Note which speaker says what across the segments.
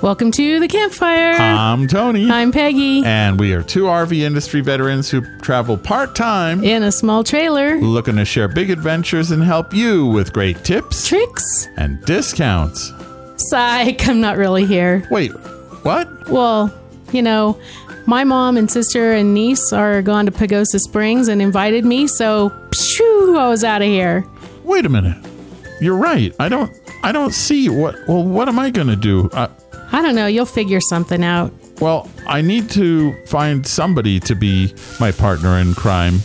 Speaker 1: Welcome to the campfire.
Speaker 2: I'm Tony.
Speaker 1: I'm Peggy.
Speaker 2: and we are two RV industry veterans who travel part time,
Speaker 1: In a small trailer.
Speaker 2: looking to share big adventures and help you with great tips
Speaker 1: Tricks.
Speaker 2: and discounts.
Speaker 1: Psych, I'm not really here.
Speaker 2: Wait, what?
Speaker 1: Well, you know, my mom and sister and niece are gone to Pagosa Springs and invited me, so pshoo, I was out of here.
Speaker 2: Wait a minute. You're right. I don't. I don't see what. Well, what am I going to do? Uh,
Speaker 1: I don't know, you'll figure something out.
Speaker 2: well, I need to find somebody to be my partner in crime.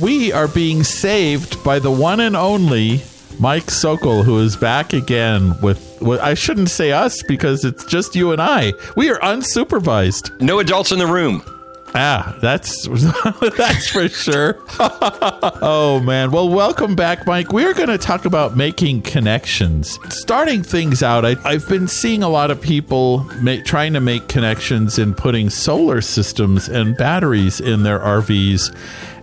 Speaker 2: We are being saved by the one and only Mike Sokol, who is back again with. with I shouldn't say us because it's just you and I. We are unsupervised.
Speaker 3: No adults in the room.
Speaker 2: Ah, that's that's for sure. oh man. Well, welcome back, Mike. We're going to talk about making connections. Starting things out, I, I've been seeing a lot of people make, trying to make connections in putting solar systems and batteries in their RVs,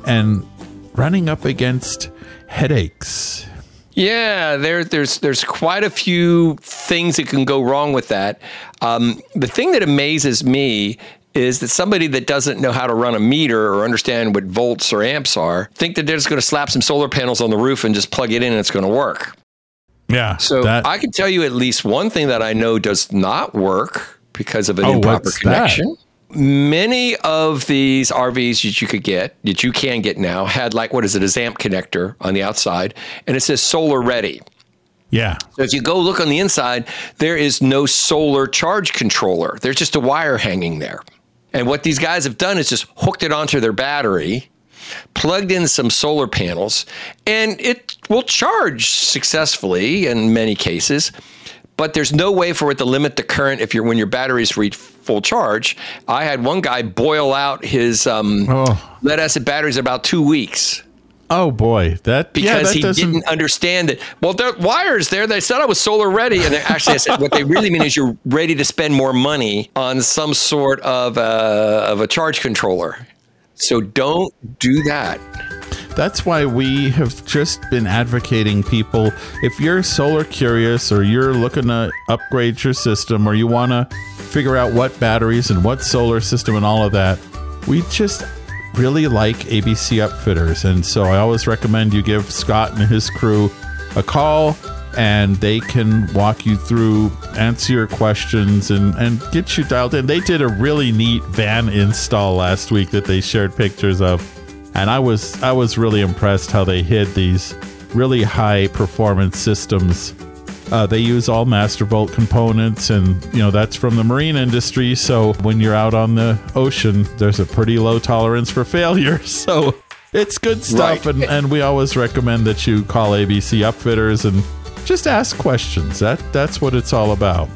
Speaker 2: and running up against headaches.
Speaker 3: Yeah, there, there's there's quite a few things that can go wrong with that. Um, the thing that amazes me is that somebody that doesn't know how to run a meter or understand what volts or amps are think that they're just going to slap some solar panels on the roof and just plug it in and it's going to work.
Speaker 2: Yeah.
Speaker 3: So
Speaker 2: that,
Speaker 3: I can tell you at least one thing that I know does not work because of an
Speaker 2: Oh,
Speaker 3: improper
Speaker 2: what's that?
Speaker 3: connection. Many of these RVs that you could get, that you can get now, had like what is it, a ZAMP connector on the outside, and it says solar ready.
Speaker 2: yeah.
Speaker 3: So if you go look on the inside, there is no solar charge controller. There's just a wire hanging there. And what these guys have done is just hooked it onto their battery, plugged in some solar panels, and it will charge successfully in many cases. But there's no way for it to limit the current if you're when your batteries reach full charge. I had one guy boil out his um,
Speaker 2: Oh.
Speaker 3: lead acid batteries in about two weeks
Speaker 2: Oh boy. That yeah.
Speaker 3: because
Speaker 2: That
Speaker 3: he
Speaker 2: doesn't.
Speaker 3: didn't understand that. Well, the wires there. They said I was solar ready, and actually, I said what they really mean is you're ready to spend more money on some sort of a, of a charge controller. So don't do that.
Speaker 2: That's why we have just been advocating people. If you're solar curious or you're looking to upgrade your system or you want to figure out what batteries and what solar system and all of that, we just really like ABC Upfitters. And so I always recommend you give Scott and his crew a call and they can walk you through, answer your questions, and, and get you dialed in. They did a really neat van install last week that they shared pictures of and I was I was really impressed how they hid these really high performance systems. Uh, they use all Mastervolt components, and you know that's from the marine industry. So when you're out on the ocean, there's a pretty low tolerance for failure. So it's good stuff,
Speaker 3: Right.
Speaker 2: and, and we always recommend that you call ABC Upfitters and just ask questions. That that's what it's all about.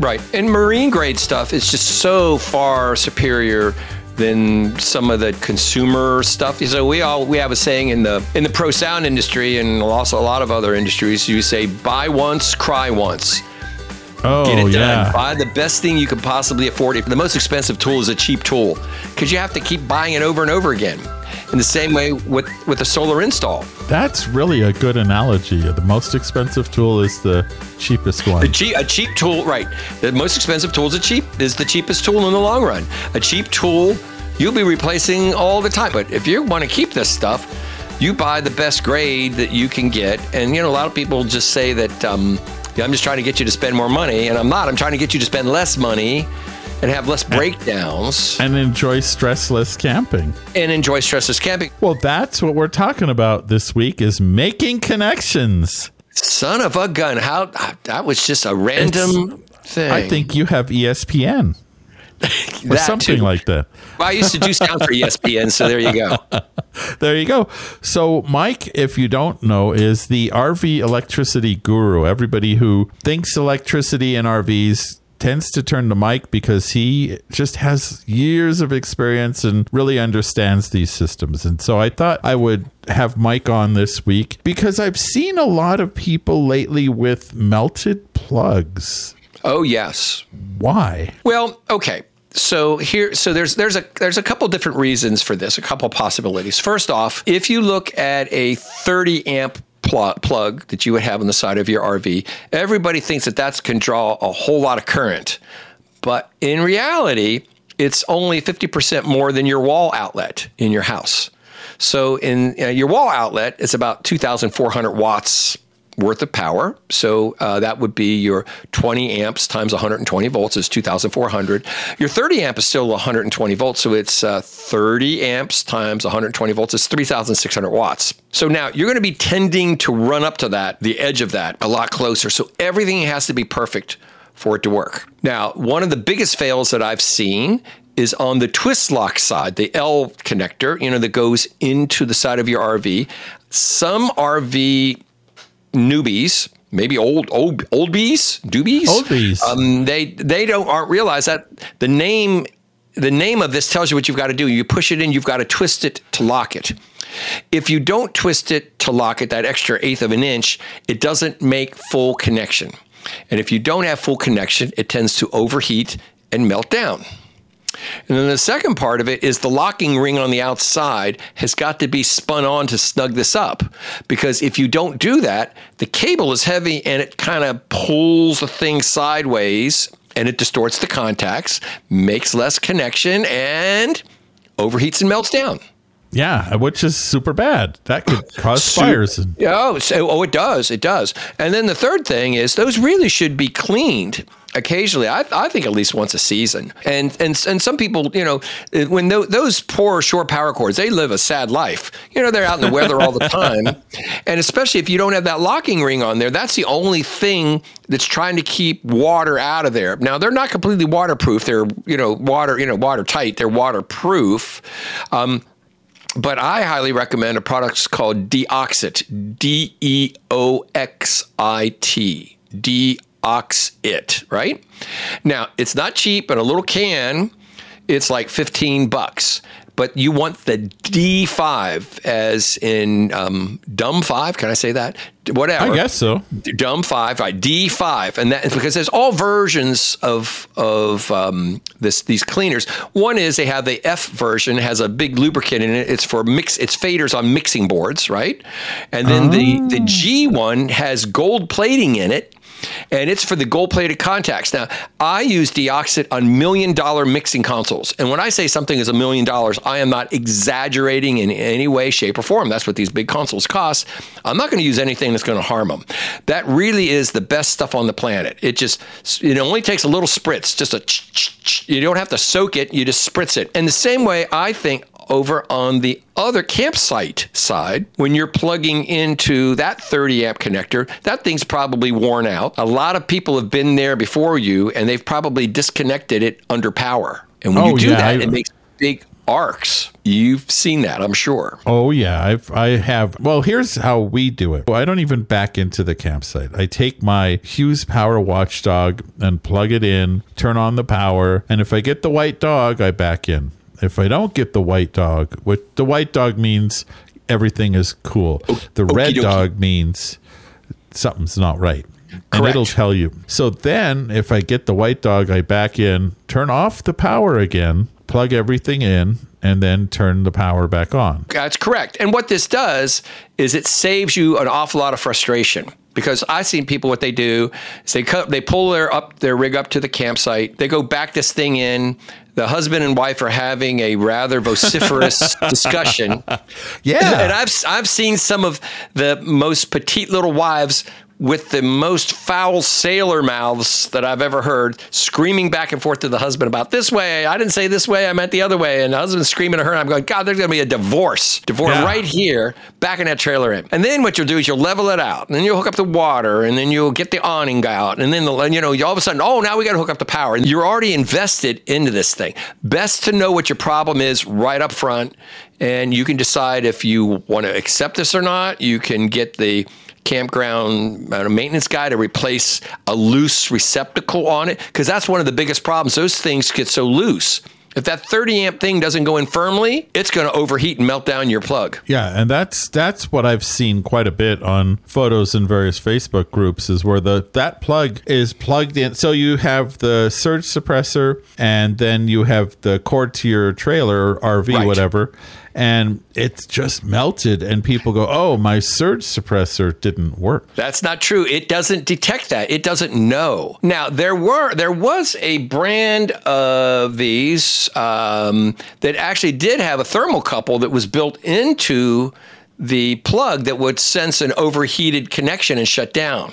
Speaker 3: Right. And marine grade stuff is just so far superior than some of the consumer stuff. So we all we have a saying in the in the pro sound industry and also a lot of other industries. You say buy once, cry once.
Speaker 2: Oh
Speaker 3: Get it
Speaker 2: yeah,
Speaker 3: done. Buy the best thing you can possibly afford. The most expensive tool is a cheap tool because you have to keep buying it over and over again. In the same way with with a solar install.
Speaker 2: that's really a good analogy. The most expensive tool is the cheapest one.
Speaker 3: The cheap, a cheap tool, right? The most expensive tool is a cheap is the cheapest tool in the long run. A cheap tool you'll be replacing all the time. But if you want to keep this stuff, you buy the best grade that you can get. And you know, a lot of people just say that um, I'm just trying to get you to spend more money, and I'm not. I'm trying to get you to spend less money and have less breakdowns
Speaker 2: and enjoy stressless camping.
Speaker 3: and enjoy stressless camping.
Speaker 2: Well, that's what we're talking about this week is making connections.
Speaker 3: Son of a gun! How that was just a random thing.
Speaker 2: I think you have ESPN or something
Speaker 3: too.
Speaker 2: like that.
Speaker 3: Well, I used to do sound for ESPN, so there you go.
Speaker 2: There you go. So, Mike, if you don't know, is the RV electricity guru. Everybody who thinks electricity in RVs tends to turn to Mike because he just has years of experience and really understands these systems. And so I thought I would have Mike on this week because I've seen a lot of people lately with melted plugs.
Speaker 3: Oh, yes.
Speaker 2: Why?
Speaker 3: Well, okay. So here, so there's there's a there's a couple different reasons for this, a couple possibilities. First off, if you look at a 30 amp pl- plug that you would have on the side of your RV, everybody thinks that that can draw a whole lot of current, but in reality, it's only 50% more than your wall outlet in your house. So in uh, your wall outlet, it's about 2,400 watts worth of power. So uh, that would be your 20 amps times 120 volts is 2,400. Your 30 amp is still 120 volts, so it's uh, 30 amps times 120 volts is 3,600 watts. So now you're going to be tending to run up to that, the edge of that, a lot closer. So everything has to be perfect for it to work. Now, one of the biggest fails that I've seen is on the twist lock side, the L connector, you know, that goes into the side of your RV. Some RV newbies, maybe old old old bees, doobies,
Speaker 2: Old bees.
Speaker 3: Um, they they don't aren't realize that the name the name of this tells you what you've got to do. You push it in, you've got to twist it to lock it. If you don't twist it to lock it that extra eighth of an inch, it doesn't make full connection. And if you don't have full connection, it tends to overheat and melt down. And then the second part of it is the locking ring on the outside has got to be spun on to snug this up. Because if you don't do that, the cable is heavy and it kind of pulls the thing sideways and it distorts the contacts, makes less connection, and overheats and melts down.
Speaker 2: Yeah, which is super bad. That could cause fires. And,
Speaker 3: Oh, so, oh, it does. It does. And then the third thing is those really should be cleaned occasionally. I, I think at least once a season. And and and some people, you know, when tho- those poor shore power cords, they live a sad life. You know, they're out in the weather all the time, and especially if you don't have that locking ring on there, that's the only thing that's trying to keep water out of there. Now they're not completely waterproof. They're you know water you know watertight. They're waterproof. Um, but I highly recommend a product called Deoxit, D E O X I T, Deoxit, right? Now, it's not cheap, and a little can, it's like 15 bucks. But you want the D5 as in um, dumb five. Can I say that? Whatever
Speaker 2: I guess so.
Speaker 3: dumb five, right? D five, and that is because there's all versions of of um, this these cleaners. One is they have the F version has a big lubricant in it. It's for mix. It's faders on mixing boards, right? And then the the G one has gold plating in it. And it's for the gold plated contacts. Now, I use Deoxit on million dollar mixing consoles. And when I say something is a million dollars, I am not exaggerating in any way, shape, or form. That's what these big consoles cost. I'm not going to use anything that's going to harm them. That really is the best stuff on the planet. It just, it only takes a little spritz, just a, you don't have to soak it, you just spritz it. And the same way I think over on the other campsite side, when you're plugging into that 30 amp connector, that thing's probably worn out. A lot of people have been there before you and they've probably disconnected it under power. And when
Speaker 2: Oh,
Speaker 3: you do
Speaker 2: yeah,
Speaker 3: that,
Speaker 2: I-
Speaker 3: it makes big arcs. You've seen that, I'm sure.
Speaker 2: Oh yeah, I've I have. Well, here's how we do it. I don't even back into the campsite. I take my Hughes Power Watchdog and plug it in, turn on the power, and if I get the white dog, I back in. If I don't get the white dog, what the white dog means everything is cool. The red
Speaker 3: dokie.
Speaker 2: dog means something's not right. And
Speaker 3: Correct.
Speaker 2: it'll tell you. So then, if I get the white dog, I back in, turn off the power again, plug everything in, and then turn the power back on.
Speaker 3: That's correct. And what this does is it saves you an awful lot of frustration. Because I've seen people what they do is they cut, they pull their up their rig up to the campsite. They go back this thing in. The husband and wife are having a rather vociferous discussion.
Speaker 2: Yeah.
Speaker 3: And I've I've seen some of the most petite little wives with the most foul sailor mouths that I've ever heard, screaming back and forth to the husband about this way. I didn't say this way. I meant the other way. And the husband screaming at her. And I'm going, God, there's going to be a divorce, divorce
Speaker 2: Yeah.
Speaker 3: right here, back in that trailer in. And then what you'll do is you'll level it out, and then you'll hook up the water, and then you'll get the awning out, and then the, you know, all of a sudden, oh, now we got to hook up the power, and you're already invested into this thing. Best to know what your problem is right up front, and you can decide if you want to accept this or not. You can get the campground uh, maintenance guy to replace a loose receptacle on it because that's one of the biggest problems. Those things get so loose. If that 30 amp thing doesn't go in firmly, it's going to overheat and melt down your plug.
Speaker 2: Yeah, and that's that's what I've seen quite a bit on photos in various Facebook groups is where the that plug is plugged in. So you have the surge suppressor and then you have the cord to your trailer or RV
Speaker 3: Right.
Speaker 2: whatever and it's just melted and people go, "Oh, my surge suppressor didn't work."
Speaker 3: That's not true. It doesn't detect that. It doesn't know. Now there were there was a brand of these um, that actually did have a thermocouple that was built into the plug that would sense an overheated connection and shut down.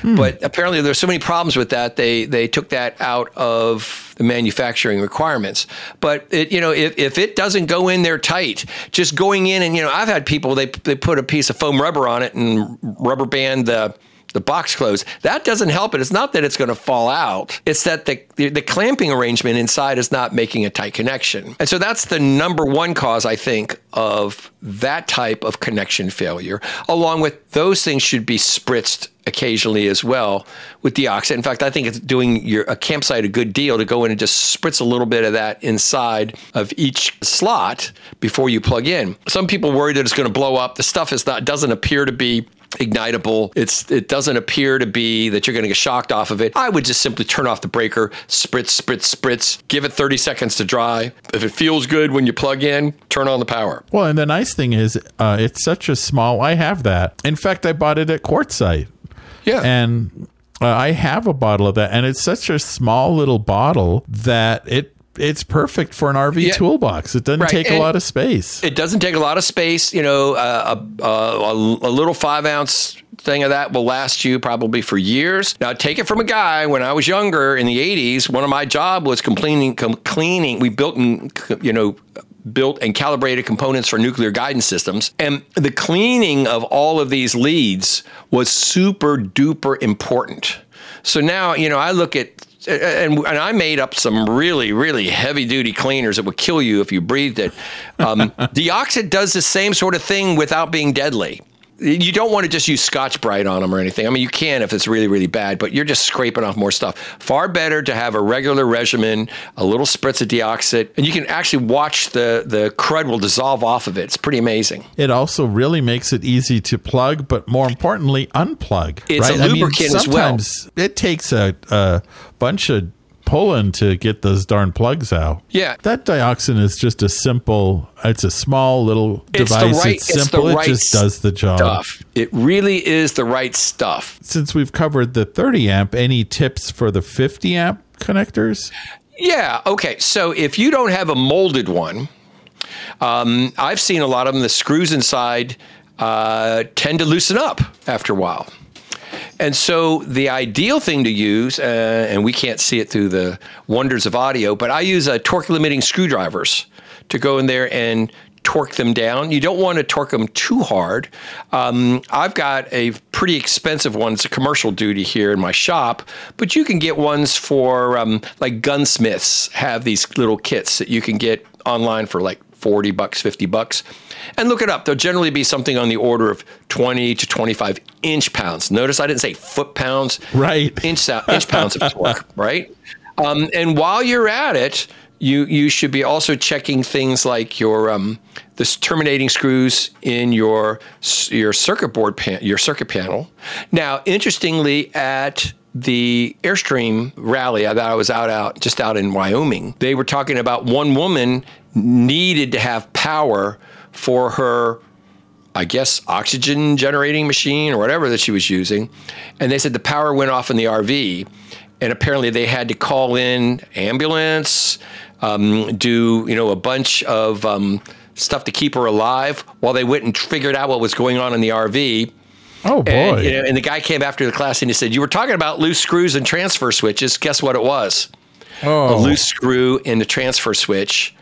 Speaker 3: Hmm. But apparently, there's so many problems with that. They they took that out of the manufacturing requirements. But it, you know, if, if it doesn't go in there tight, just going in and you know, I've had people they they put a piece of foam rubber on it and rubber band the the box closed. That doesn't help it. It's not that it's going to fall out. It's that the, the the clamping arrangement inside is not making a tight connection. And so that's the number one cause I think of that type of connection failure. Along with those things should be spritzed occasionally as well with deoxit. In fact, I think it's doing your a campsite a good deal to go in and just spritz a little bit of that inside of each slot before you plug in. Some people worry that it's going to blow up. The stuff is not doesn't appear to be ignitable. It's it doesn't appear to be that you're going to get shocked off of it. I would just simply turn off the breaker, spritz, spritz, spritz, give it 30 seconds to dry. If it feels good when you plug in, turn on the power.
Speaker 2: Well, and the nice thing is uh, it's such a small I have that. In fact, I bought it at Quartzsite.
Speaker 3: Yeah.
Speaker 2: and uh, I have a bottle of that, and it's such a small little bottle that it it's perfect for an RV
Speaker 3: Yeah.
Speaker 2: toolbox. It doesn't
Speaker 3: Right,
Speaker 2: take a lot of space.
Speaker 3: It doesn't take a lot of space. You know, uh, a, a, a little five ounce thing of that will last you probably for years. Now, take it from a guy. When I was younger in the '80s, one of my job was cleaning. Cleaning. We built and you know built and calibrated components for nuclear guidance systems, and the cleaning of all of these leads was super duper important. So now, you know, I look at and, and I made up some really, really heavy duty cleaners that would kill you if you breathed it. Um, Deoxit does the same sort of thing without being deadly. You don't want to just use Scotch Brite on them or anything. I mean, you can if it's really, really bad, but you're just scraping off more stuff. Far better to have a regular regimen, a little spritz of deoxit, and you can actually watch the the crud will dissolve off of it. It's pretty amazing.
Speaker 2: It also really makes it easy to plug, but more importantly, unplug.
Speaker 3: It's a
Speaker 2: right? I mean,
Speaker 3: lubricant as well.
Speaker 2: sometimes It takes a, a bunch of pulling to get those darn plugs out.
Speaker 3: Yeah.
Speaker 2: that Deoxit is just a simple. It's a small little
Speaker 3: It's
Speaker 2: device.
Speaker 3: right-
Speaker 2: it's
Speaker 3: it's
Speaker 2: simple.
Speaker 3: right
Speaker 2: it just does the job.
Speaker 3: Stuff. It really is the right stuff.
Speaker 2: Since we've covered the 30 amp, any tips for the 50 amp connectors?
Speaker 3: Yeah. Okay. So if you don't have a molded one, um, I've seen a lot of them. The screws inside uh, tend to loosen up after a while. And so the ideal thing to use, uh, and we can't see it through the wonders of audio, but I use uh, torque limiting screwdrivers to go in there and torque them down. You don't want to torque them too hard. Um, I've got a pretty expensive one. It's a commercial duty here in my shop, but you can get ones for um, like gunsmiths have these little kits that you can get online for like 40 bucks, 50 bucks. And look it up. There'll generally be something on the order of 20 to 25 inch pounds. Notice I didn't say foot pounds.
Speaker 2: Right.
Speaker 3: Inch, inch pounds of torque, right? Um, and while you're at it, you you should be also checking things like your um, this terminating screws in your your circuit board pan, your circuit panel. Now, interestingly, at the Airstream rally that I was out out just out in Wyoming, they were talking about one woman needed to have power for her I guess, oxygen generating machine or whatever that she was using. And they said the power went off in the RV. And apparently they had to call in ambulance, um, do, you know, a bunch of um, stuff to keep her alive while they went and figured out what was going on in the RV.
Speaker 2: Oh boy.
Speaker 3: And, you know, and the guy came after the class and he said, You were talking about loose screws and transfer switches. Guess what it was?
Speaker 2: oh.
Speaker 3: a loose screw in the transfer switch.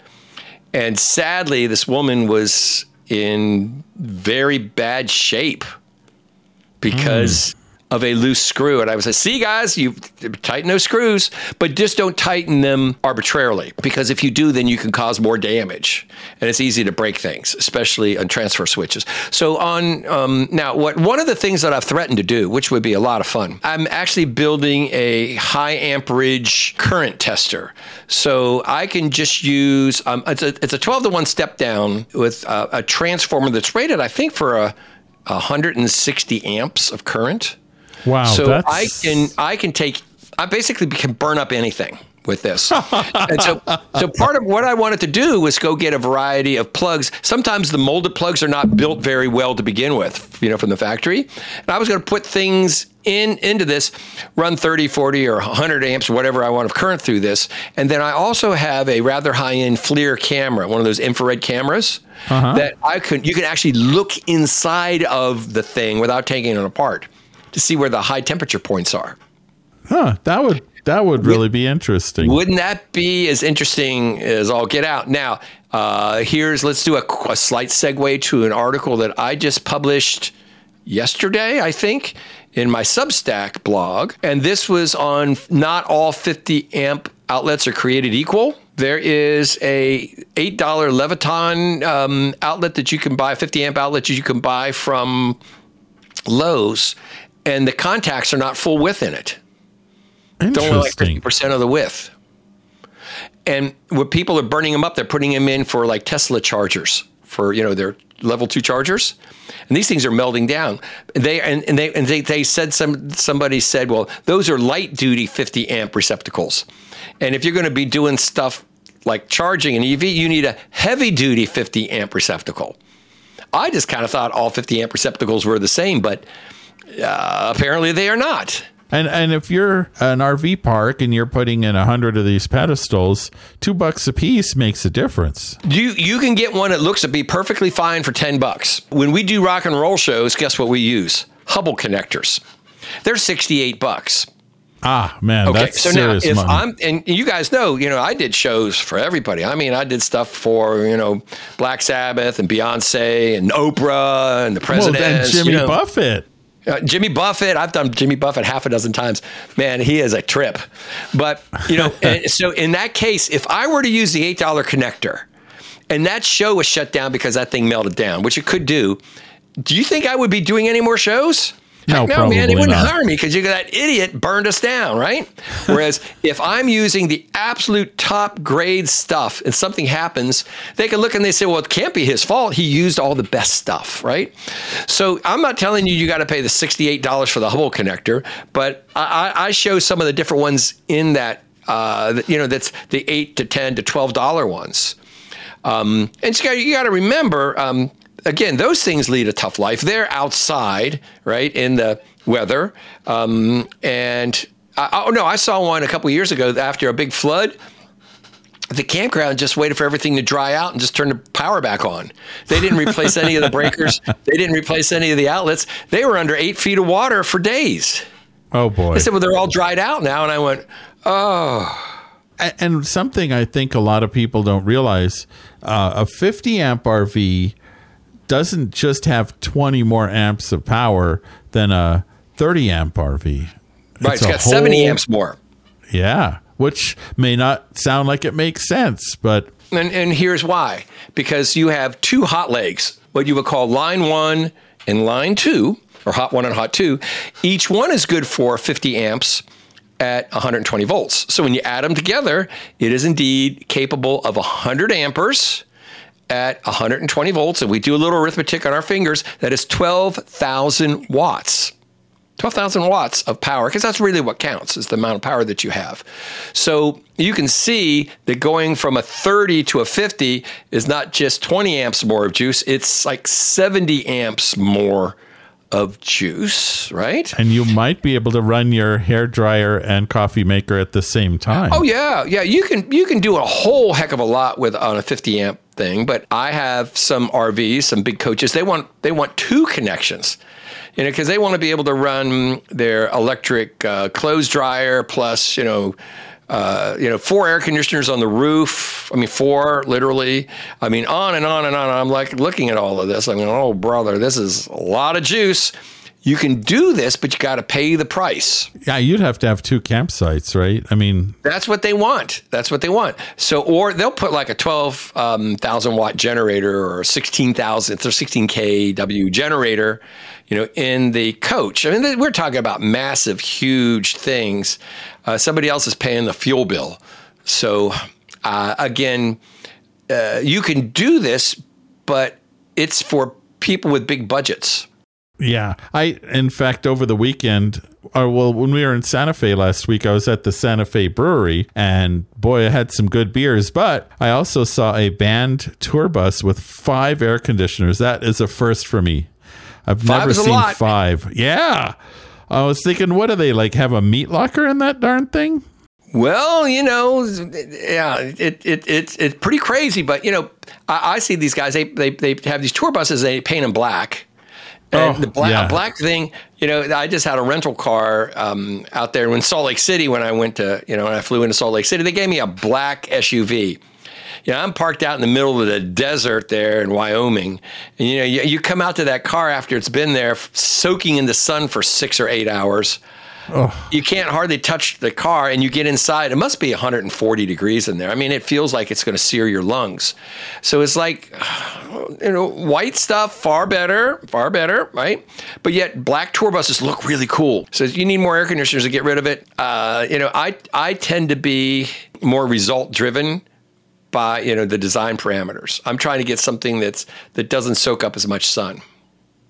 Speaker 3: And sadly, this woman was in very bad shape because hmm. Of a loose screw. And I would say, see, guys, you tighten those screws, but just don't tighten them arbitrarily because if you do, then you can cause more damage. And it's easy to break things, especially on transfer switches. So, on um, now, what one of the things that I've threatened to do, which would be a lot of fun, I'm actually building a high amperage current tester. So I can just use um, it's, a, it's a 12 to 1 step down with a, a transformer that's rated, I think, for a 160 amps of current.
Speaker 2: Wow.
Speaker 3: So
Speaker 2: that's...
Speaker 3: I can I can take I basically can burn up anything with this. and so, so part of what I wanted to do was go get a variety of plugs. Sometimes the molded plugs are not built very well to begin with, you know, from the factory. And I was going to put things in into this, run 30, 40, or 100 amps, whatever I want of current through this. And then I also have a rather high-end FLIR camera, one of those infrared cameras uh-huh. that I could you can actually look inside of the thing without taking it apart to see where the high temperature points are.
Speaker 2: Huh, that would that would really be interesting.
Speaker 3: Wouldn't that be as interesting as all get out? Now, uh, here's let's do a, a, slight segue to an article that I just published yesterday, I think, in my Substack blog, and this was on not all 50 amp outlets are created equal. There is a eight dollar Leviton um, outlet that you can buy, 50 amp outlet that you can buy from Lowe's, and the contacts are not full width in it. It's only like 50% of the width. And when people are burning them up, they're putting them in for like Tesla chargers for, you know, their level two chargers. And these things are melting down. They and, and they and they, they said some somebody said, well, those are light duty 50 amp receptacles. And if you're going to be doing stuff like charging an EV, you need a heavy duty 50 amp receptacle. I just kind of thought all 50 amp receptacles were the same, but uh, apparently they are not.
Speaker 2: And and if you're an RV park and you're putting in a hundred of these pedestals, two bucks a piece makes a difference.
Speaker 3: You you can get one that looks to be perfectly fine for ten bucks. When we do rock and roll shows, guess what we use? Hubbell connectors. They're sixty eight bucks.
Speaker 2: Ah man, okay. so now if money.
Speaker 3: I'm and you guys know, you know, I did shows for everybody. I mean, I did stuff for you know Black Sabbath and Beyonce and Oprah and the president well,
Speaker 2: and Jimmy
Speaker 3: you know.
Speaker 2: Buffett.
Speaker 3: Uh, Jimmy Buffett, I've done Jimmy Buffett half a dozen times. Man, he is a trip. But, you know, so in that case, if I were to use the $8 connector and that show was shut down because that thing melted down, which it could do, do you think I would be doing any more shows?
Speaker 2: No, no
Speaker 3: man, they wouldn't
Speaker 2: not.
Speaker 3: hire me because you that idiot burned us down, right? Whereas if I'm using the absolute top grade stuff and something happens, they can look and they say, well, it can't be his fault. He used all the best stuff, right? So I'm not telling you you got to pay the $68 for the Hubbell connector, but I, I show some of the different ones in that, uh, you know, that's the 8 to 10 to $12 ones. Um, and you got to remember, um, again, those things lead a tough life. They're outside, right, in the weather. Um, and I, oh no, I saw one a couple years ago after a big flood. The campground just waited for everything to dry out and just turned the power back on. They didn't replace any of the breakers. They didn't replace any of the outlets. They were under eight feet of water for days.
Speaker 2: Oh boy!
Speaker 3: They said, "Well, they're all dried out now," and I went, "Oh."
Speaker 2: And something I think a lot of people don't realize: uh, a 50 amp RV doesn't just have 20 more amps of power than a 30 amp RV.
Speaker 3: Right, it's, it's got whole, 70 amps more.
Speaker 2: Yeah, which may not sound like it makes sense, but
Speaker 3: and, and here's why: because you have two hot legs, what you would call line one and line two, or hot one and hot two. Each one is good for 50 amps at 120 volts. So when you add them together, it is indeed capable of 100 amperes at 120 volts, and we do a little arithmetic on our fingers, that is 12,000 watts. 12,000 watts of power, because that's really what counts, is the amount of power that you have. So you can see that going from a 30 to a 50 is not just 20 amps more of juice, it's like 70 amps more of juice, right?
Speaker 2: And you might be able to run your hair dryer and coffee maker at the same time.
Speaker 3: Oh yeah, yeah. You can you can do a whole heck of a lot with on a 50 amp thing. But I have some RVs, some big coaches. They want they want two connections, you know, because they want to be able to run their electric uh, clothes dryer plus you know uh, you know, four air conditioners on the roof. I mean, four literally. I mean, on and on and on. I'm like looking at all of this. I mean, oh brother, this is a lot of juice. You can do this, but you got to pay the price.
Speaker 2: Yeah, you'd have to have two campsites, right? I mean,
Speaker 3: That's what they want. That's what they want. So, or they'll put like a 12,000 watt generator or 16,000, it's a 16 kW generator, you know, in the coach. I mean, we're talking about massive, huge things. Uh, somebody else is paying the fuel bill. So, uh, again, uh, you can do this, but it's for people with big budgets.
Speaker 2: Yeah. I, in fact, over the weekend, or well, when we were in Santa Fe last week, I was at the Santa Fe Brewery and boy, I had some good beers. But I also saw a band tour bus with five air conditioners. That is a first for me. I've
Speaker 3: Five
Speaker 2: never seen
Speaker 3: lot.
Speaker 2: five. Yeah. I was thinking, what do they like? Have a meat locker in that darn thing?
Speaker 3: Well, you know, yeah, it, it, it, it's pretty crazy, but you know, I, I see these guys, they, they, they have these tour buses, they paint them black. And
Speaker 2: Oh,
Speaker 3: the black,
Speaker 2: yeah.
Speaker 3: black thing, you know, I just had a rental car um, out there in Salt Lake City when I went to, you know, when I flew into Salt Lake City. They gave me a black SUV. You know, I'm parked out in the middle of the desert there in Wyoming. And, you know, you, you come out to that car after it's been there soaking in the sun for six or eight hours you can't hardly touch the car and you get inside. It must be 140 degrees in there. I mean it feels like it's going to sear your lungs. So it's like you know white stuff far better far better right? But yet black tour buses look really cool. So you need more air conditioners to get rid of it. Uh, you know i i tend to be more result driven by you know the design parameters. I'm trying to get something that's that doesn't soak up as much sun.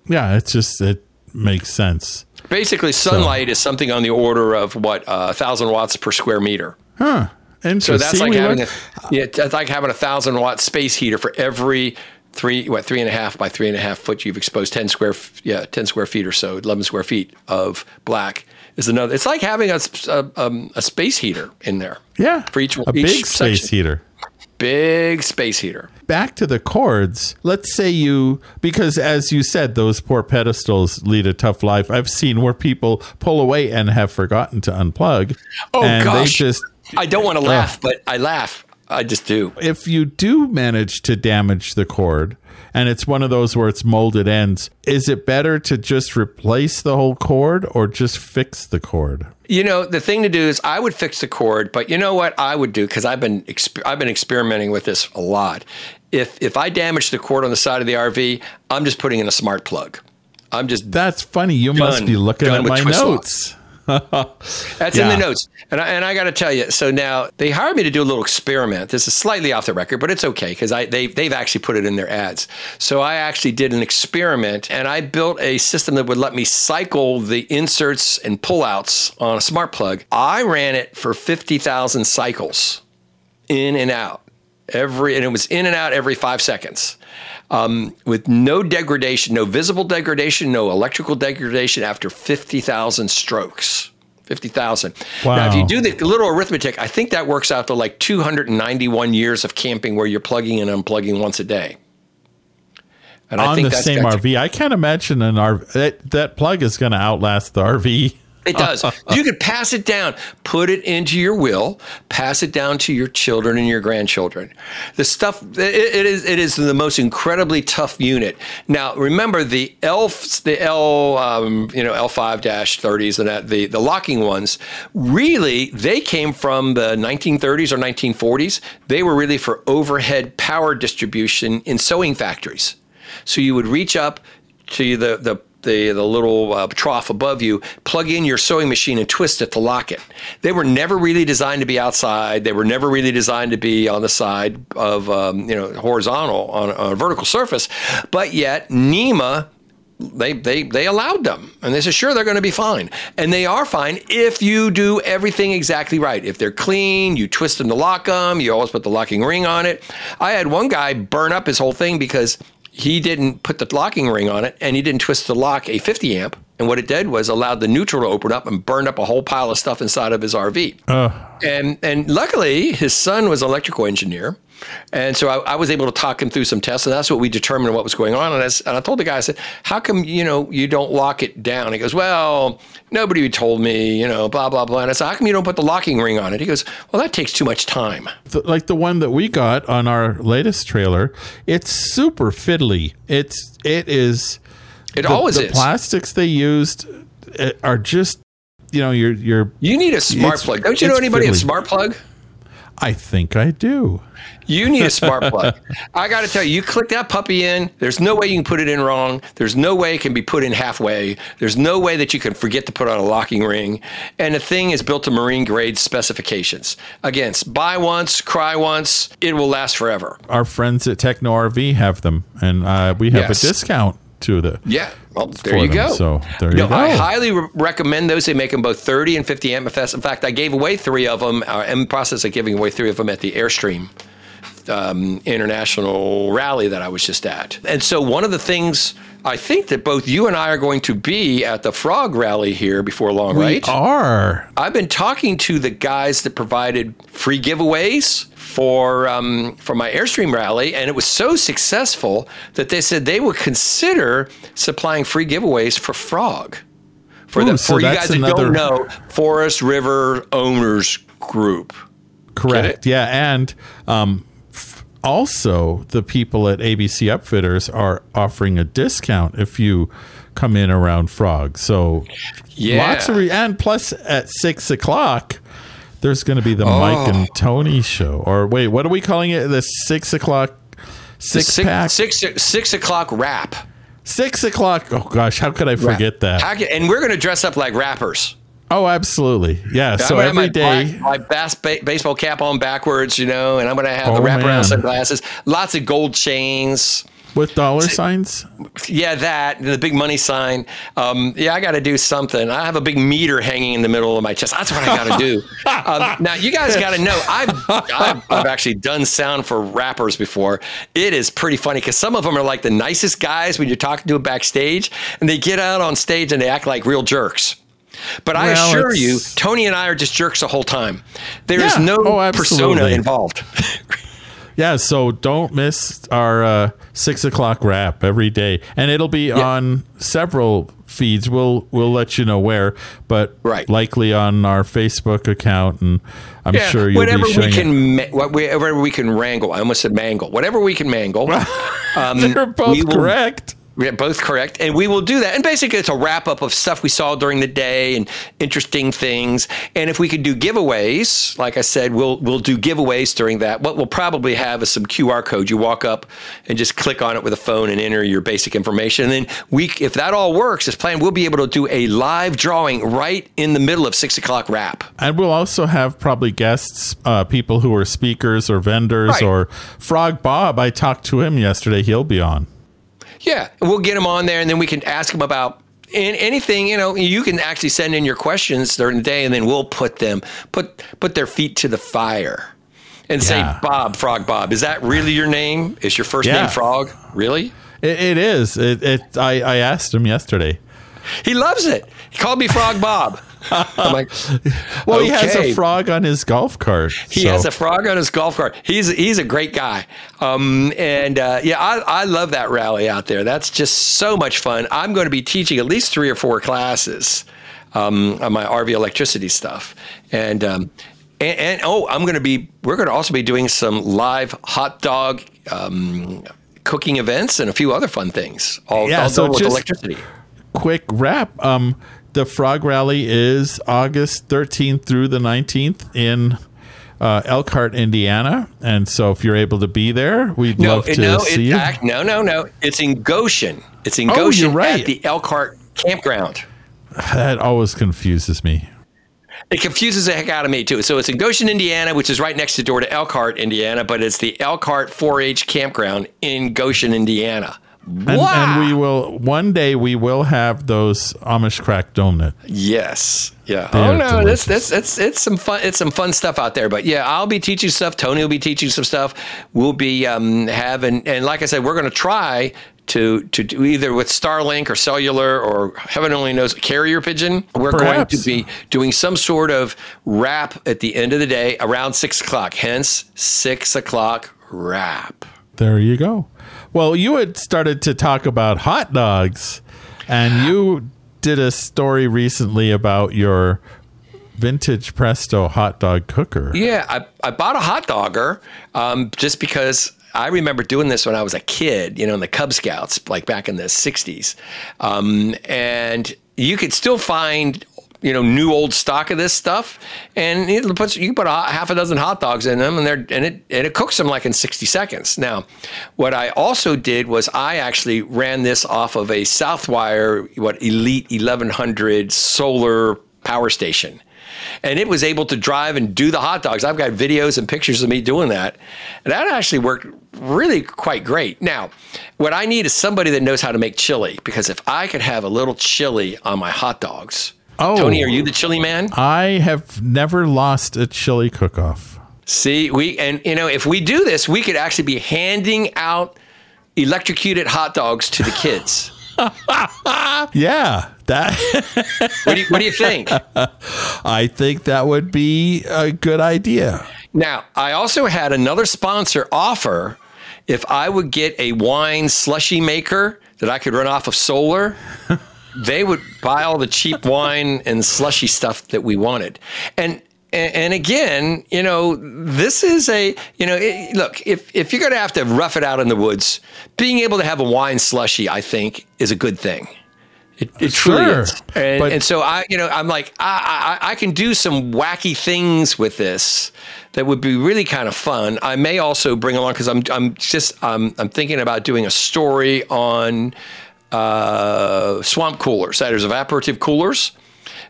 Speaker 2: Yeah, it's just, it makes sense.
Speaker 3: Basically sunlight is something on the order of what a thousand watts per square meter
Speaker 2: Huh.
Speaker 3: So that's like having a, yeah, that's like having a thousand watt space heater for every three what three and a half by three and a half foot you've exposed ten square yeah ten square feet or so eleven square feet of black is another. It's like having a a, um, a space heater in there.
Speaker 2: yeah.
Speaker 3: for each-
Speaker 2: a
Speaker 3: each
Speaker 2: big space
Speaker 3: section.
Speaker 2: heater.
Speaker 3: Big space heater.
Speaker 2: back to the cords let's say you because as you said those poor pedestals lead a tough life i've seen where people pull away and have forgotten to unplug
Speaker 3: Oh
Speaker 2: and
Speaker 3: gosh,
Speaker 2: they just
Speaker 3: I don't want to laugh, but I laugh. I just do.
Speaker 2: if you do manage to damage the cord and it's one of those where it's molded ends. Is it better to just replace the whole cord or just fix the cord?
Speaker 3: You know, the thing to do is I would fix the cord, but you know what I would do? Because I've been exp- I've been experimenting with this a lot. If if I damage the cord on the side of the RV, I'm just putting in a smart plug. I'm just
Speaker 2: that's funny. You must be looking at my notes
Speaker 3: That's in the notes. And I, and I got to tell you, so now they hired me to do a little experiment. This is slightly off the record, but it's okay because they they've actually put it in their ads. So I actually did an experiment and I built a system that would let me cycle the inserts and pullouts on a smart plug. I ran it for 50,000 cycles in and out every and it was in and out every 5 seconds. Um, with no degradation, no visible degradation, no electrical degradation after 50,000 strokes. 50,000. Now, if you do the little arithmetic, I think that works out to like 291 years of camping where you're plugging and unplugging once a day. And
Speaker 2: on the
Speaker 3: that's
Speaker 2: same
Speaker 3: got to-
Speaker 2: rv i can't imagine an rv that, that plug is going to outlast the rv
Speaker 3: It does. you could pass it down, put it into your will, pass it down to your children and your grandchildren. The stuff it, it is it is the most incredibly tough unit. Now remember the L the L um, you know L five dash thirties and that the the locking ones really they came from the 1930s or 1940s. They were really for overhead power distribution in sewing factories. So you would reach up to the the the, the little uh, trough above you, plug in your sewing machine and twist it to lock it. They were never really designed to be outside. They were never really designed to be on the side of um, you know horizontal on, on a vertical surface. But yet NEMA they they they allowed them and they said sure they're going to be fine and they are fine if you do everything exactly right if they're clean you twist them to lock them you always put the locking ring on it i had one guy burn up his whole thing because he didn't put the locking ring on it and he didn't twist the lock a 50 amp. And what it did was allowed the neutral to open up and burned up a whole pile of stuff inside of his rv uh. and and luckily his son was an electrical engineer and so I, I was able to talk him through some tests and that's what we determined what was going on and, as, and i told the guy i said how come you know you don't lock it down he goes well nobody told me you know blah blah blah and i said how come you don't put the locking ring on it he goes well that takes too much time
Speaker 2: like the one that we got on our latest trailer it's super fiddly it's it is
Speaker 3: It
Speaker 2: the,
Speaker 3: always
Speaker 2: the
Speaker 3: is.
Speaker 2: plastics they used uh, are just you know you're you're
Speaker 3: you need a smart plug. Don't you know anybody
Speaker 2: fiddly.
Speaker 3: at Smart Plug?
Speaker 2: I think I do.
Speaker 3: You need a smart plug. I got to tell you, you click that puppy in. There's no way you can put it in wrong. There's no way it can be put in halfway. There's no way that you can forget to put on a locking ring. And the thing is built to marine grade specifications. Again, buy once, cry once. It will last forever.
Speaker 2: Our friends at Techno RV have them, and uh, we have
Speaker 3: Yes.
Speaker 2: a discount to the.
Speaker 3: Yeah. Well, there you
Speaker 2: them,
Speaker 3: go.
Speaker 2: so there
Speaker 3: no,
Speaker 2: you go.
Speaker 3: I highly re- recommend those. They make them both 30 and 50 MFS. In fact, I gave away three of them. Uh, I'm in the process of giving away three of them at the Airstream um, international rally that I was just at. And so, one of the things I think that both you and I are going to be at the Frog Rally here before long, right?
Speaker 2: We
Speaker 3: right?
Speaker 2: are.
Speaker 3: I've been talking to the guys that provided free giveaways for um, for my Airstream rally, and it was so successful that they said they would consider supplying free giveaways for Frog. For
Speaker 2: Ooh,
Speaker 3: the
Speaker 2: so
Speaker 3: for you guys that don't know, Forest River Owners Group.
Speaker 2: Correct. Yeah, and um, also the people at ABC Upfitters are offering a discount if you come in around Frog. So
Speaker 3: Yeah.
Speaker 2: lots of re- and plus at six o'clock. There's going to be the
Speaker 3: Oh.
Speaker 2: Mike and Tony show, or wait, what are we calling it? The six o'clock six,
Speaker 3: Six,
Speaker 2: pack,
Speaker 3: six, six o'clock wrap.
Speaker 2: six o'clock. Oh gosh, how could I forget that?
Speaker 3: How can- and we're going to dress up like rappers.
Speaker 2: Oh, absolutely, yeah. So
Speaker 3: I'm gonna have
Speaker 2: every
Speaker 3: my,
Speaker 2: day,
Speaker 3: black- my bass, ba- baseball cap on backwards, you know, and I'm going to have the
Speaker 2: Oh,
Speaker 3: wraparound
Speaker 2: man.
Speaker 3: sunglasses, lots of gold chains.
Speaker 2: with dollar signs.
Speaker 3: Yeah, that the big money sign. Um, yeah, I got to do something. I have a big meter hanging in the middle of my chest. That's what I got to do. um, now, you guys got to know, I've, I've I've actually done sound for rappers before. It is pretty funny because some of them are like the nicest guys when you're talking to them backstage, and they get out on stage and they act like real jerks. But I assure
Speaker 2: it's-
Speaker 3: you, Tony and I are just jerks the whole time. There is
Speaker 2: Yeah.
Speaker 3: no
Speaker 2: Oh,
Speaker 3: persona involved.
Speaker 2: Yeah, so don't miss our uh, six o'clock wrap every day, and it'll be on several feeds. We'll we'll let you know where, but
Speaker 3: Right.
Speaker 2: likely on our Facebook account, and I'm
Speaker 3: Yeah,
Speaker 2: sure you'll
Speaker 3: whatever
Speaker 2: be showing
Speaker 3: we can, ma- what- whatever we can wrangle. I almost said mangle. Whatever we can mangle. um,
Speaker 2: They're both
Speaker 3: we will-
Speaker 2: correct.
Speaker 3: Yeah, both correct. And we will do that. And basically, it's a wrap up of stuff we saw during the day and interesting things. And if we could do giveaways, like I said, we'll we'll do giveaways during that. What we'll probably have is some QR code. You walk up and just click on it with a phone and enter your basic information. And then we, if that all works as planned, we'll be able to do a live drawing right in the middle of six o'clock wrap.
Speaker 2: And we'll also have probably guests, uh, people who are speakers or vendors,
Speaker 3: Right.
Speaker 2: or Frog Bob. I talked to him yesterday. He'll be on.
Speaker 3: Yeah, we'll get them on there, and then we can ask them about in anything. You know, you can actually send in your questions during the day, and then we'll put them put put their feet to the fire and
Speaker 2: Yeah.
Speaker 3: say, "Bob, Frog Bob, is that really your name? Is your first
Speaker 2: Yeah.
Speaker 3: name Frog? Really?"
Speaker 2: It, it is. It, it. I, I asked him yesterday.
Speaker 3: He loves it. He called me Frog Bob. I'm like,
Speaker 2: Well, he has a frog on his golf cart.
Speaker 3: He
Speaker 2: so-
Speaker 3: has a frog on his golf cart. He's he's a great guy, um, and uh, yeah, I, I love that rally out there. That's just so much fun. I'm going to be teaching at least three or four classes um, on my RV electricity stuff, and um, and, and oh, I'm going to be we're going to also be doing some live hot dog. Um, Cooking events and a few other fun things, all,
Speaker 2: Yeah,
Speaker 3: all
Speaker 2: so
Speaker 3: with
Speaker 2: just-
Speaker 3: electricity.
Speaker 2: quick wrap. Um, the Frog Rally is August 13th through the 19th in uh, Elkhart, Indiana, and so if you're able to be there, we'd
Speaker 3: No,
Speaker 2: love to
Speaker 3: no,
Speaker 2: see you.
Speaker 3: act, no, no, no. It's in Goshen. It's in
Speaker 2: Oh,
Speaker 3: Goshen
Speaker 2: you're right.
Speaker 3: at the Elkhart campground.
Speaker 2: that always confuses me.
Speaker 3: It confuses the heck out of me too. So it's in Goshen, Indiana, which is right next to door to Elkhart, Indiana, but it's the Elkhart 4-H campground in Goshen, Indiana.
Speaker 2: And, and we will one day we will have those Amish crack donut.
Speaker 3: yes. Yeah.
Speaker 2: They
Speaker 3: oh no, this
Speaker 2: delicious.
Speaker 3: this it's it's some fun it's some fun stuff out there. But yeah, I'll be teaching stuff. Tony will be teaching some stuff. We'll be um, having and like I said, we're going to try to to do either with Starlink or cellular or heaven only knows carrier pigeon. We're going to be doing some sort of wrap at the end of the day around six o'clock. Hence six o'clock wrap.
Speaker 2: There you go. Well, you had started to talk about hot dogs, and you did a story recently about your vintage Presto hot dog cooker.
Speaker 3: Yeah, I, I bought a hot dogger um, just because I remember doing this when I was a kid, you know, in the Cub Scouts, like back in the 60s. Um, and you could still find you know new old stock of this stuff, and it puts you put a, half a dozen hot dogs in them, and they're and it and it cooks them like in 60 seconds. Now, what I also did was I actually ran this off of a Southwire what Elite 1100 solar power station. And it was able to drive and do the hot dogs. I've got videos and pictures of me doing that. And that actually worked really quite great. Now, what I need is somebody that knows how to make chili because if I could have a little chili on my hot dogs,
Speaker 2: Oh.
Speaker 3: Tony, are you the chili man?
Speaker 2: I have never lost a chili cook off.
Speaker 3: See, we and you know, if we do this, we could actually be handing out electrocuted hot dogs to the kids.
Speaker 2: Yeah, that
Speaker 3: what, do you, what do you think?
Speaker 2: I think that would be a good idea.
Speaker 3: Now, I also had another sponsor offer if I would get a wine slushy maker that I could run off of solar. They would buy all the cheap wine and slushy stuff that we wanted. And and again, you know, this is a, you know, it, look, if, if you're going to have to rough it out in the woods, being able to have a wine slushy, I think, is a good thing. It, it truly is. And,
Speaker 2: but-
Speaker 3: and so I, you know, I'm like, I, I, I can do some wacky things with this that would be really kind of fun. I may also bring along because I'm, I'm just, I'm, I'm thinking about doing a story on uh, swamp coolers. That is evaporative coolers.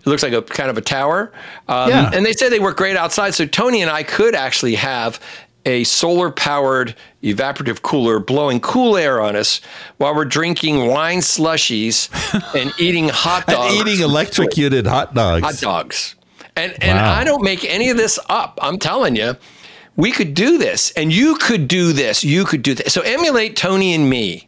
Speaker 3: It looks like a kind of a tower. Um,
Speaker 2: Yeah.
Speaker 3: And they say they work great outside. So Tony and I could actually have a solar powered evaporative cooler blowing cool air on us while we're drinking wine slushies and eating hot dogs.
Speaker 2: And eating electrocuted hot dogs.
Speaker 3: hot dogs. And and
Speaker 2: Wow.
Speaker 3: I don't make any of this up. I'm telling you, we could do this, and you could do this. You could do this. So emulate Tony and me.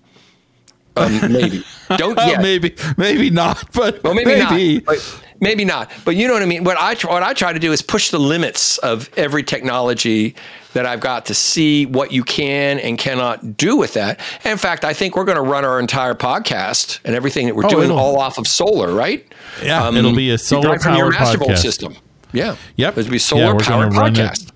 Speaker 3: Um, maybe don't
Speaker 2: Oh,
Speaker 3: yet.
Speaker 2: maybe, maybe not, but
Speaker 3: Well, maybe,
Speaker 2: maybe.
Speaker 3: not. But maybe not. But you know what I mean. What I tr- what I try to do is push the limits of every technology that I've got to see what you can and cannot do with that. And in fact, I think we're going to run our entire podcast and everything that we're
Speaker 2: Oh,
Speaker 3: doing all off of solar, right? Um,
Speaker 2: Yeah, it'll be a
Speaker 3: your
Speaker 2: solar-powered podcast.
Speaker 3: system. Yeah.
Speaker 2: Yep.
Speaker 3: It'll be solar
Speaker 2: we're
Speaker 3: powered
Speaker 2: gonna it.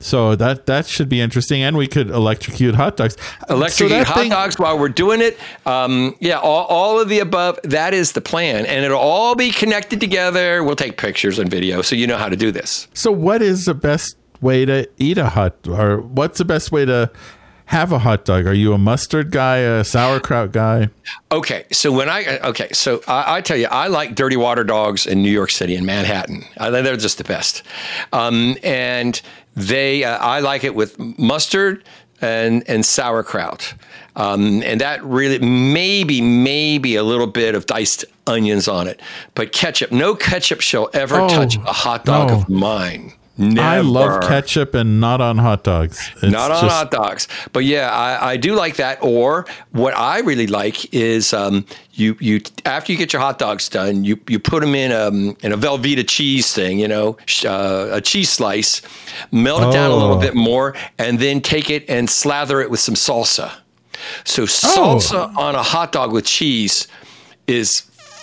Speaker 2: So that that should be interesting, and we could electrocute hot dogs.
Speaker 3: Electrocute
Speaker 2: so
Speaker 3: hot
Speaker 2: thing-
Speaker 3: dogs while we're doing it. Um, yeah, all, all of the above. That is the plan, and it'll all be connected together. We'll take pictures and video, so you know how to do this.
Speaker 2: So, what is the best way to eat a hot, or what's the best way to have a hot dog? Are you a mustard guy, a sauerkraut guy?
Speaker 3: Okay, so when I okay, so I, I tell you, I like dirty water dogs in New York City in Manhattan. I, they're just the best, um, and they uh, I like it with mustard and and sauerkraut, um, and that really maybe maybe a little bit of diced onions on it, but ketchup. No ketchup shall ever
Speaker 2: Oh,
Speaker 3: touch a hot dog
Speaker 2: no.
Speaker 3: of mine. Never.
Speaker 2: I love ketchup and not on hot dogs. It's
Speaker 3: Not on
Speaker 2: just-
Speaker 3: hot dogs, but yeah, I, I do like that. Or what I really like is um, you you after you get your hot dogs done, you you put them in um in a Velveeta cheese thing, you know, uh, a cheese slice, melt it down a little
Speaker 2: Oh.
Speaker 3: bit more, and then take it and slather it with some salsa. So
Speaker 2: Oh.
Speaker 3: salsa on a hot dog with cheese is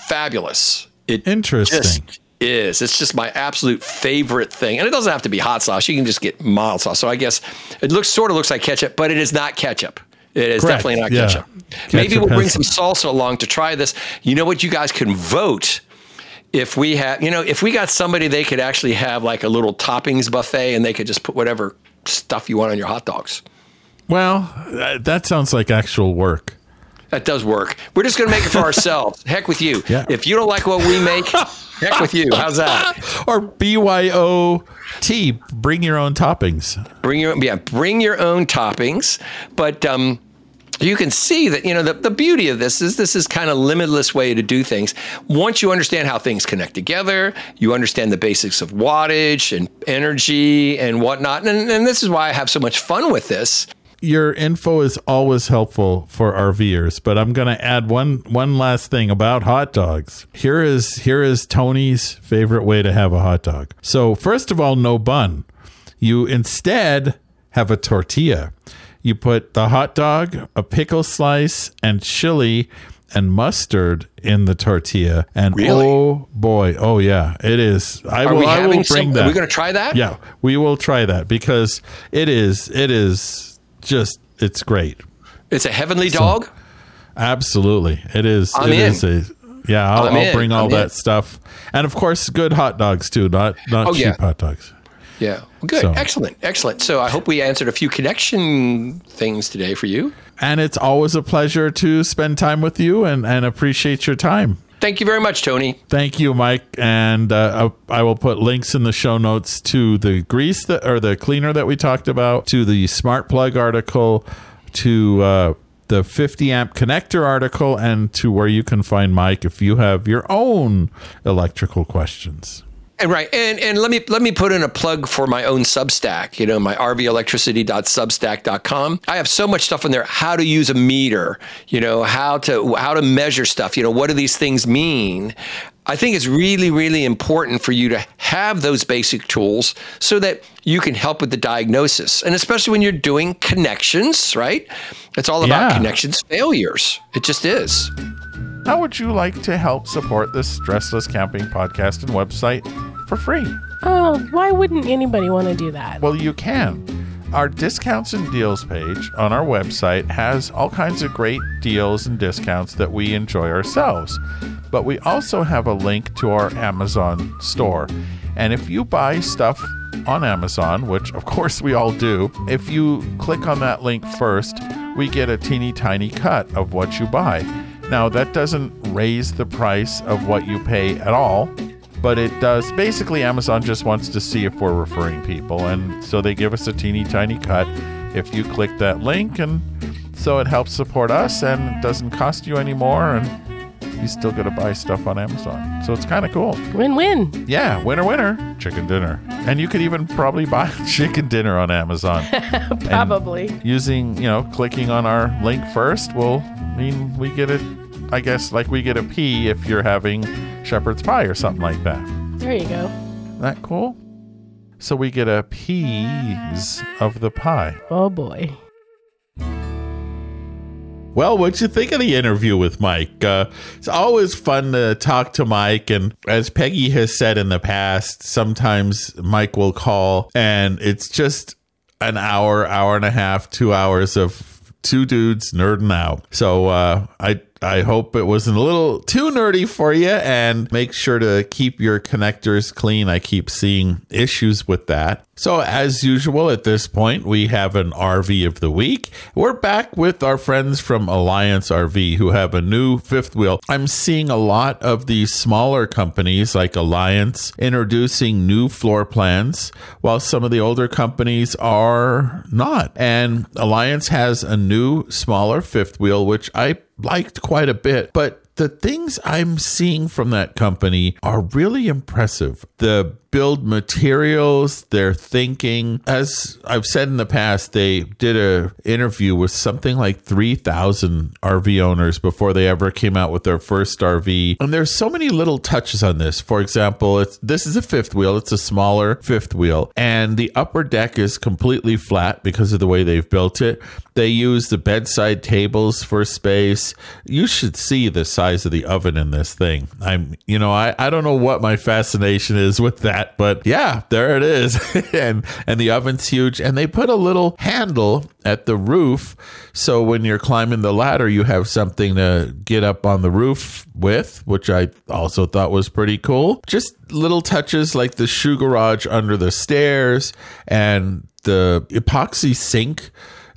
Speaker 3: fabulous. It
Speaker 2: Interesting.
Speaker 3: just is. It's just my absolute favorite thing. And it doesn't have to be hot sauce. You can just get mild sauce. So I guess it looks sort of looks like ketchup, but it is not ketchup. It is
Speaker 2: Correct.
Speaker 3: definitely not
Speaker 2: Yeah.
Speaker 3: ketchup. Maybe we'll bring some salsa along to try this. You know what? You guys can vote if we have, you know, if we got somebody, they could actually have like a little toppings buffet and they could just put whatever stuff you want on your hot dogs.
Speaker 2: Well, uh, that sounds like actual work.
Speaker 3: That does work. We're just going to make it for ourselves. Heck with you.
Speaker 2: Yeah.
Speaker 3: If you don't like what we make, heck with you. How's that?
Speaker 2: Or BYOT, bring your own toppings.
Speaker 3: bring your yeah bring your own toppings but um you can see that you know the, the beauty of this is this is kind of limitless way to do things once you understand how things connect together you understand the basics of wattage and energy and whatnot and, and this is why i have so much fun with this
Speaker 2: Your info is always helpful for RVers, but I'm going to add one one last thing about hot dogs. Here is here is Tony's favorite way to have a hot dog. So, first of all, no bun. You instead have a tortilla. You put the hot dog, a pickle slice, and chili and mustard in the tortilla. And
Speaker 3: Really?
Speaker 2: oh boy, oh yeah, it is. I
Speaker 3: are
Speaker 2: will, I will bring
Speaker 3: some
Speaker 2: that.
Speaker 3: are we going to try that
Speaker 2: Yeah, we will try that because it is it is just it's great.
Speaker 3: It's a heavenly dog.
Speaker 2: Absolutely, it is.
Speaker 3: I'm
Speaker 2: It
Speaker 3: in.
Speaker 2: is a yeah. I'll, I'll bring all
Speaker 3: I'm
Speaker 2: that
Speaker 3: in.
Speaker 2: stuff, and of course, good hot dogs too. Not not
Speaker 3: Oh,
Speaker 2: cheap
Speaker 3: yeah.
Speaker 2: hot dogs.
Speaker 3: Yeah. Well, good.
Speaker 2: So-
Speaker 3: Excellent. Excellent. So I hope we answered a few connection things today for you.
Speaker 2: And it's always a pleasure to spend time with you and and appreciate your time.
Speaker 3: Thank you very much, Tony.
Speaker 2: Thank you, Mike. And uh, I will put links in the show notes to the grease that, or the cleaner that we talked about, to the smart plug article, to uh, the 50 amp connector article, and to where you can find Mike if you have your own electrical questions.
Speaker 3: And right, and and let me let me put in a plug for my own Substack. You know, my rvelectricity.substack.com. I have so much stuff in there. How to use a meter. You know, how to how to measure stuff. You know, what do these things mean? I think it's really, really important for you to have those basic tools so that you can help with the diagnosis. And especially when you're doing connections, right? It's all about
Speaker 2: Yeah.
Speaker 3: connections failures. It just is.
Speaker 2: How would you like to help support this Stressless Camping podcast and website for free?
Speaker 4: Oh, why wouldn't anybody want to do that?
Speaker 2: Well, you can. Our discounts and deals page on our website has all kinds of great deals and discounts that we enjoy ourselves. But we also have a link to our Amazon store. And if you buy stuff on Amazon, which of course we all do, if you click on that link first, we get a teeny tiny cut of what you buy. Now, that doesn't raise the price of what you pay at all, but it does. Basically, Amazon just wants to see if we're referring people, and so they give us a teeny tiny cut if you click that link, and so it helps support us and it doesn't cost you any more, and you still get to buy stuff on Amazon. So it's kind of cool.
Speaker 4: Win win.
Speaker 2: Yeah, winner, winner, chicken dinner, and you could even probably buy chicken dinner on Amazon.
Speaker 4: Probably.
Speaker 2: Using, you know, clicking on our link first will mean we get it. I guess like we get a P if you're having shepherd's pie or something like that.
Speaker 4: There you go.
Speaker 2: That cool? So we get a piece of the pie.
Speaker 4: Oh boy.
Speaker 2: Well, what'd you think of the interview with Mike? Uh, it's always fun to talk to Mike. And as Peggy has said in the past, sometimes Mike will call and it's just an hour, hour and a half, two hours of two dudes nerding out. So uh, I I hope it wasn't a little too nerdy for you and make sure to keep your connectors clean. I keep seeing issues with that. So, as usual, at this point, we have an RV of the week. We're back with our friends from Alliance RV who have a new fifth wheel. I'm seeing a lot of these smaller companies like Alliance introducing new floor plans, while some of the older companies are not. And Alliance has a new, smaller fifth wheel, which I liked quite a bit. But the things I'm seeing from that company are really impressive. The build materials, their thinking. As I've said in the past, they did a interview with something like 3,000 RV owners before they ever came out with their first RV. And there's so many little touches on this. For example, it's this is a fifth wheel. It's a smaller fifth wheel and the upper deck is completely flat because of the way they've built it. They use the bedside tables for space. You should see the size of the oven in this thing. I'm, you know, I, I don't know what my fascination is with that, but yeah, there it is. and and the oven's huge. And they put a little handle at the roof. So when you're climbing the ladder, you have something to get up on the roof with, which I also thought was pretty cool. Just little touches like the shoe garage under the stairs and the epoxy sink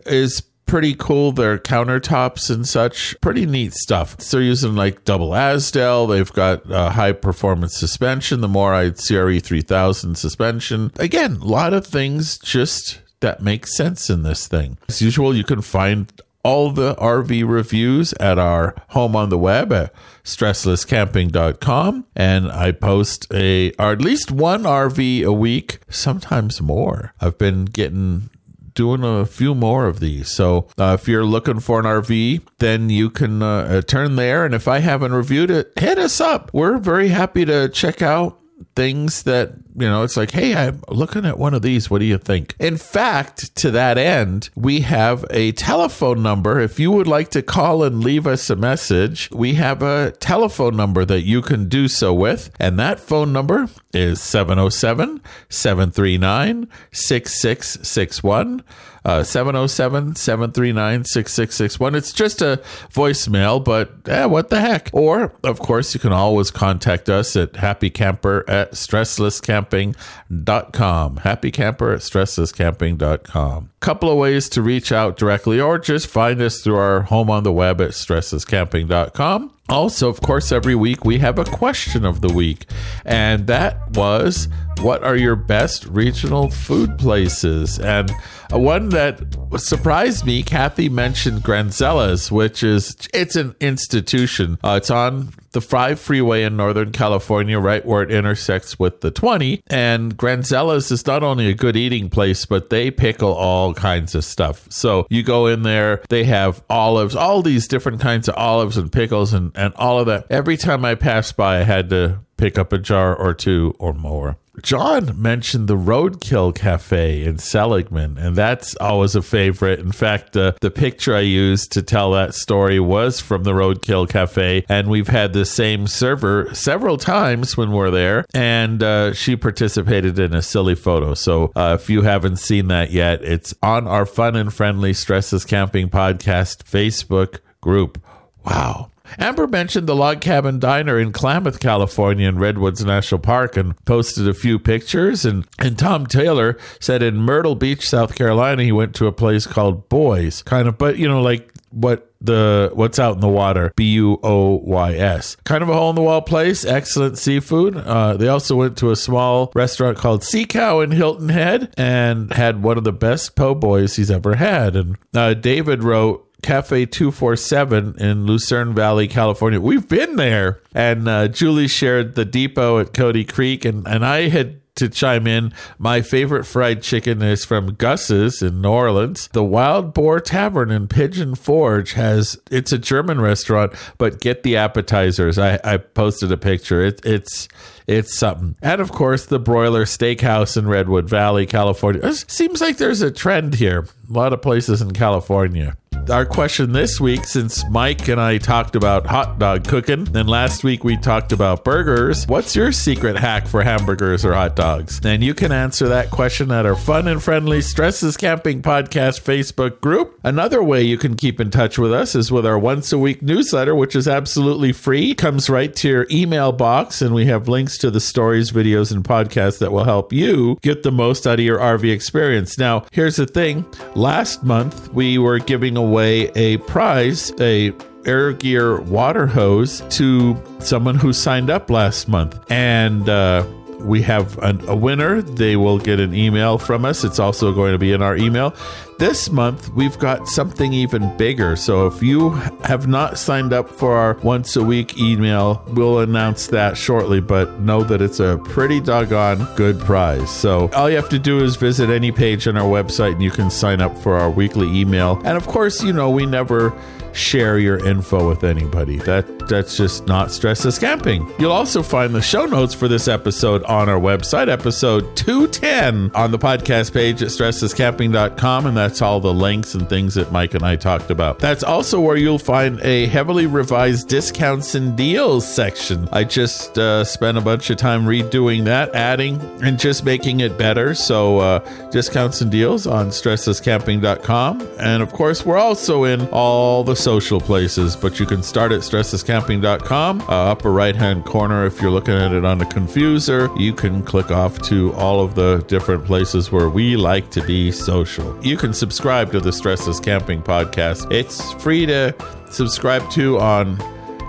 Speaker 2: is pretty cool. Their countertops and such, pretty neat stuff. They're using like double Asdel. They've got uh, high performance suspension, the MORryde CRE 3000 suspension. Again, a lot of things just that make sense in this thing. As usual, you can find all the RV reviews at our home on the web at stresslesscamping.com and I post a or at least one RV a week, sometimes more. I've been getting doing a few more of these. So uh, if you're looking for an RV, then you can uh, uh, turn there. And if I haven't reviewed it, hit us up. We're very happy to check out things that, you know, it's like, hey, I'm looking at one of these. What do you think? In fact, to that end, we have a telephone number. If you would like to call and leave us a message, we have a telephone number that you can do so with. And that phone number is 707 739 6661. Uh, 707 739 6661. It's just a voicemail, but eh, what the heck? Or, of course, you can always contact us at happycamper at stresslesscamping.com. Happycamper at stresslesscamping.com. Couple of ways to reach out directly or just find us through our home on the web at stresslesscamping.com. Also, of course, every week we have a question of the week, and that was what are your best regional food places? And one that surprised me, Kathy mentioned Granzella's, which is it's an institution. Uh, it's on the 5 freeway in Northern California, right where it intersects with the 20. And Granzella's is not only a good eating place, but they pickle all kinds of stuff. So you go in there, they have olives, all these different kinds of olives and pickles and, and all of that. Every time I passed by, I had to pick up a jar or two or more. John mentioned the Roadkill Cafe in Seligman, and that's always a favorite. In fact, uh, the picture I used to tell that story was from the Roadkill Cafe, and we've had the same server several times when we're there, and uh, she participated in a silly photo. So uh, if you haven't seen that yet, it's on our Fun and Friendly Stressless Camping Podcast Facebook group. Wow. Amber mentioned the Log Cabin Diner in Klamath, California, in Redwoods National Park, and posted a few pictures. And, and Tom Taylor said in Myrtle Beach, South Carolina, he went to a place called Buoys, kind of, but you know, like what the what's out in the water b u o y s. Kind of a hole in the wall place excellent seafood. Uh, they also went to a small restaurant called sea cow in hilton head and had one of the best po' boys he's ever had. And uh, david wrote Cafe 247 in Lucerne Valley, California. We've been there. And uh, Julie shared the depot at Cody Creek. And, and I had to chime in. My favorite fried chicken is from Gus's in New Orleans. The Wild Boar Tavern in Pigeon Forge has it's a German restaurant, but get the appetizers. I, I posted a picture. It, it's it's something. And of course, the Broiler Steakhouse in Redwood Valley, California. It seems like there's a trend here. A lot of places in California our question this week, since Mike and I talked about hot dog cooking, and last week we talked about burgers, what's your secret hack for hamburgers or hot dogs? And you can answer that question at our fun and friendly Stressless Camping Podcast Facebook group. Another way you can keep in touch with us is with our once a week newsletter, which is absolutely free, comes right to your email box, and we have links to the stories, videos, and podcasts that will help you get the most out of your RV experience. Now, here's the thing last month we were giving away away a prize, a air gear water hose to someone who signed up last month. And uh, we have an, a winner. They will get an email from us. It's also going to be in our email. This month, we've got something even bigger. So if you have not signed up for our once a week email, we'll announce that shortly, but know that it's a pretty doggone good prize. So all you have to do is visit any page on our website and you can sign up for our weekly email. And of course, you know, we never share your info with anybody. That that's just not stressless camping. You'll also find the show notes for this episode on our website, episode 210 on the podcast page at stresslesscamping.com and that's all the links and things that Mike and I talked about. That's also where you'll find a heavily revised discounts and deals section. I just uh, spent a bunch of time redoing that, adding and just making it better. So uh, discounts and deals on stresslesscamping.com and of course we're also in all the social places, but you can start at stresslesscamping.com. Uh, upper right hand corner, if you're looking at it on the confuser, you can click off to all of the different places where we like to be social. You can subscribe to the Stressless Camping podcast. It's free to subscribe to on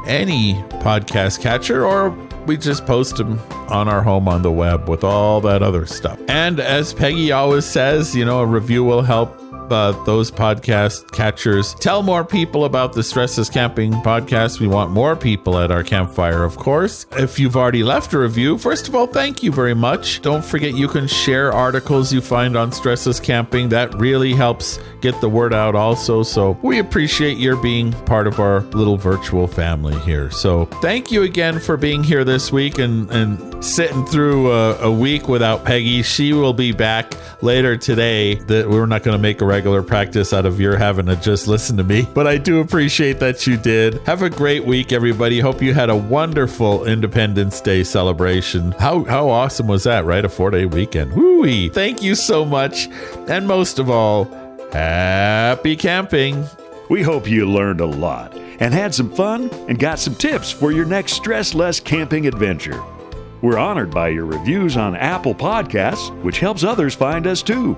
Speaker 2: any podcast catcher or we just post them on our home on the web with all that other stuff. And as Peggy always says, you know, a review will help uh, those podcast catchers. Tell more people about the Stressless Camping podcast. We want more people at our campfire, of course. If you've already left a review, first of all, thank you very much. Don't forget you can share articles you find on Stressless Camping. That really helps get the word out also. So we appreciate your being part of our little virtual family here. So thank you again for being here this week and, and sitting through a, a week without Peggy. She will be back later today. That we're not going to make a regular practice out of your having to just listen to me, but I do appreciate that you did. Have a great week, everybody. Hope you had a wonderful Independence Day celebration. How how awesome was that, right? A four day weekend. Woo! Thank you so much, and most of all, happy camping.
Speaker 5: We hope you learned a lot and had some fun and got some tips for your next stress less camping adventure. We're honored by your reviews on Apple Podcasts, which helps others find us too.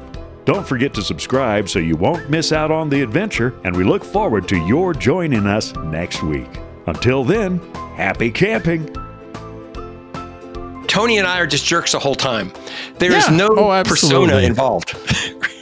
Speaker 5: Don't forget to subscribe so you won't miss out on the adventure, and we look forward to your joining us next week. Until then, happy camping!
Speaker 3: Tony and I are just jerks the whole time. There is
Speaker 2: Yeah.
Speaker 3: no
Speaker 2: Oh,
Speaker 3: persona involved.